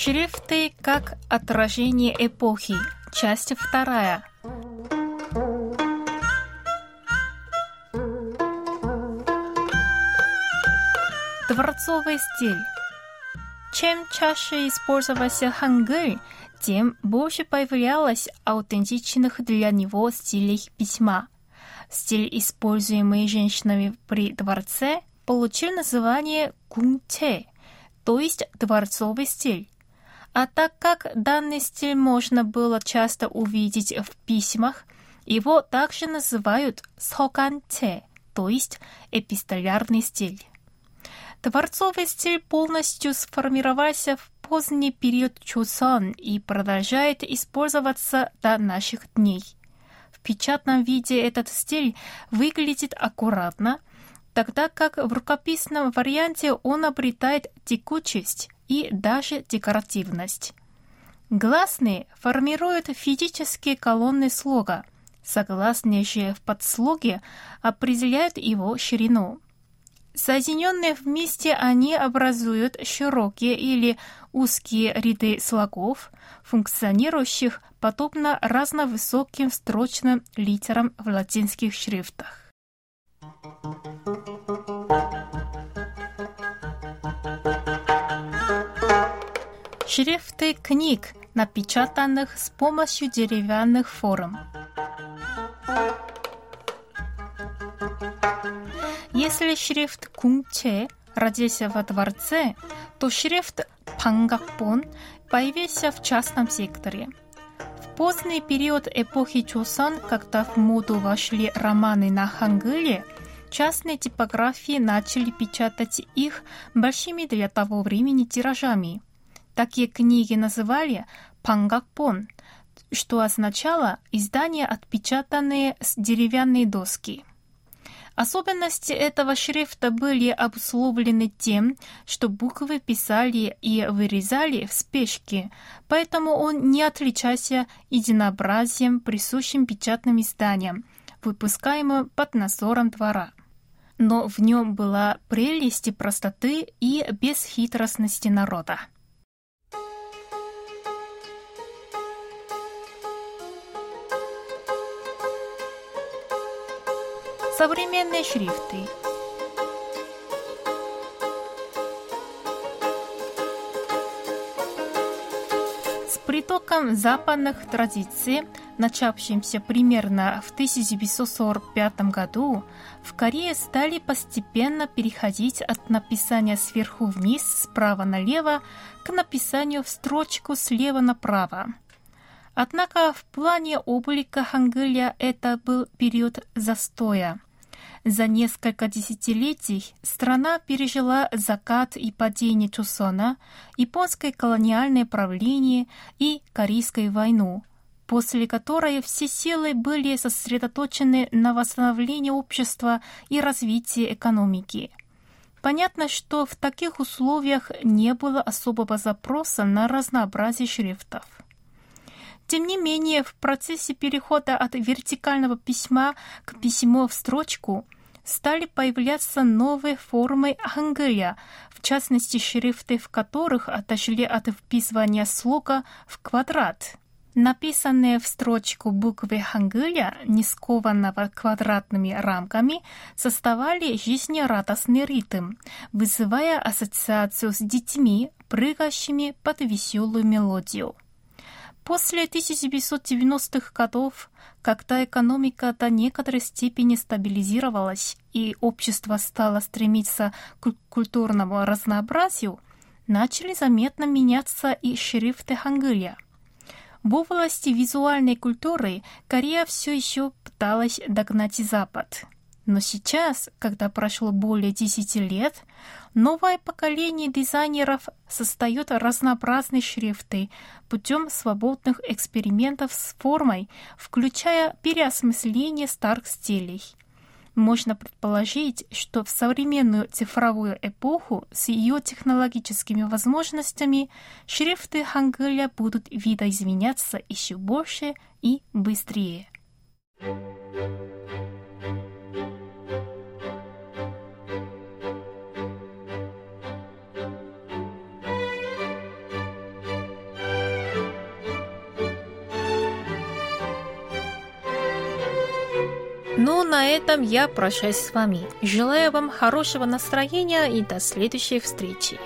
Шрифты как отражение эпохи. Часть вторая. Дворцовый стиль. Чем чаще использовался хангыль, тем больше появлялось аутентичных для него стилей письма. Стиль, используемый женщинами при дворце, получил название кунче, то есть дворцовый стиль. А так как данный стиль можно было часто увидеть в письмах, его также называют соканте, то есть эпистолярный стиль. Дворцовый стиль полностью сформировался в поздний период Чусон и продолжает использоваться до наших дней. В печатном виде этот стиль выглядит аккуратно, тогда как в рукописном варианте он обретает текучесть и даже декоративность. Гласные формируют физические колонны слога, согласные же в подслоге определяют его ширину. Соединенные вместе они образуют широкие или узкие ряды слогов, функционирующих подобно разновысоким строчным литерам в латинских шрифтах. Шрифты книг, напечатанных с помощью деревянных форм. Если шрифт кунче родился во дворце, то шрифт пангакпон появился в частном секторе. В поздний период эпохи Чосан, когда в моду вошли романы на хангыле, частные типографии начали печатать их большими для того времени тиражами – Такие книги называли пангакпон, что означало издание, отпечатанные с деревянной доски. Особенности этого шрифта были обусловлены тем, что буквы писали и вырезали в спешке, поэтому он не отличался единообразием, присущим печатным изданиям, выпускаемым под надзором двора. Но в нем была прелесть простоты и бесхитростности народа. Современные шрифты. С притоком западных традиций, начавшимся примерно в 1945 году, в Корее стали постепенно переходить от написания сверху вниз, справа налево, к написанию в строчку слева направо. Однако в плане облика Хангыля это был период застоя. За несколько десятилетий страна пережила закат и падение Чусона, японское колониальное правление и Корейскую войну, после которой все силы были сосредоточены на восстановлении общества и развитии экономики. Понятно, что в таких условиях не было особого запроса на разнообразие шрифтов. Тем не менее, в процессе перехода от вертикального письма к письму в строчку стали появляться новые формы хангыля, в частности шрифты в которых отошли от вписывания слога в квадрат. Написанные в строчку буквы хангыля, не скованного квадратными рамками, создавали жизнерадостный ритм, вызывая ассоциацию с детьми, прыгающими под веселую мелодию. После 1990-х годов, когда экономика до некоторой степени стабилизировалась и общество стало стремиться к культурному разнообразию, начали заметно меняться и шрифты хангыля. В области визуальной культуры Корея все еще пыталась догнать Запад. Но сейчас, когда прошло более 10 лет, новое поколение дизайнеров создает разнообразные шрифты путем свободных экспериментов с формой, включая переосмысление старых стилей. Можно предположить, что в современную цифровую эпоху с ее технологическими возможностями шрифты Хангыля будут видоизменяться еще больше и быстрее. Ну, на этом я прощаюсь с вами. Желаю вам хорошего настроения и до следующей встречи.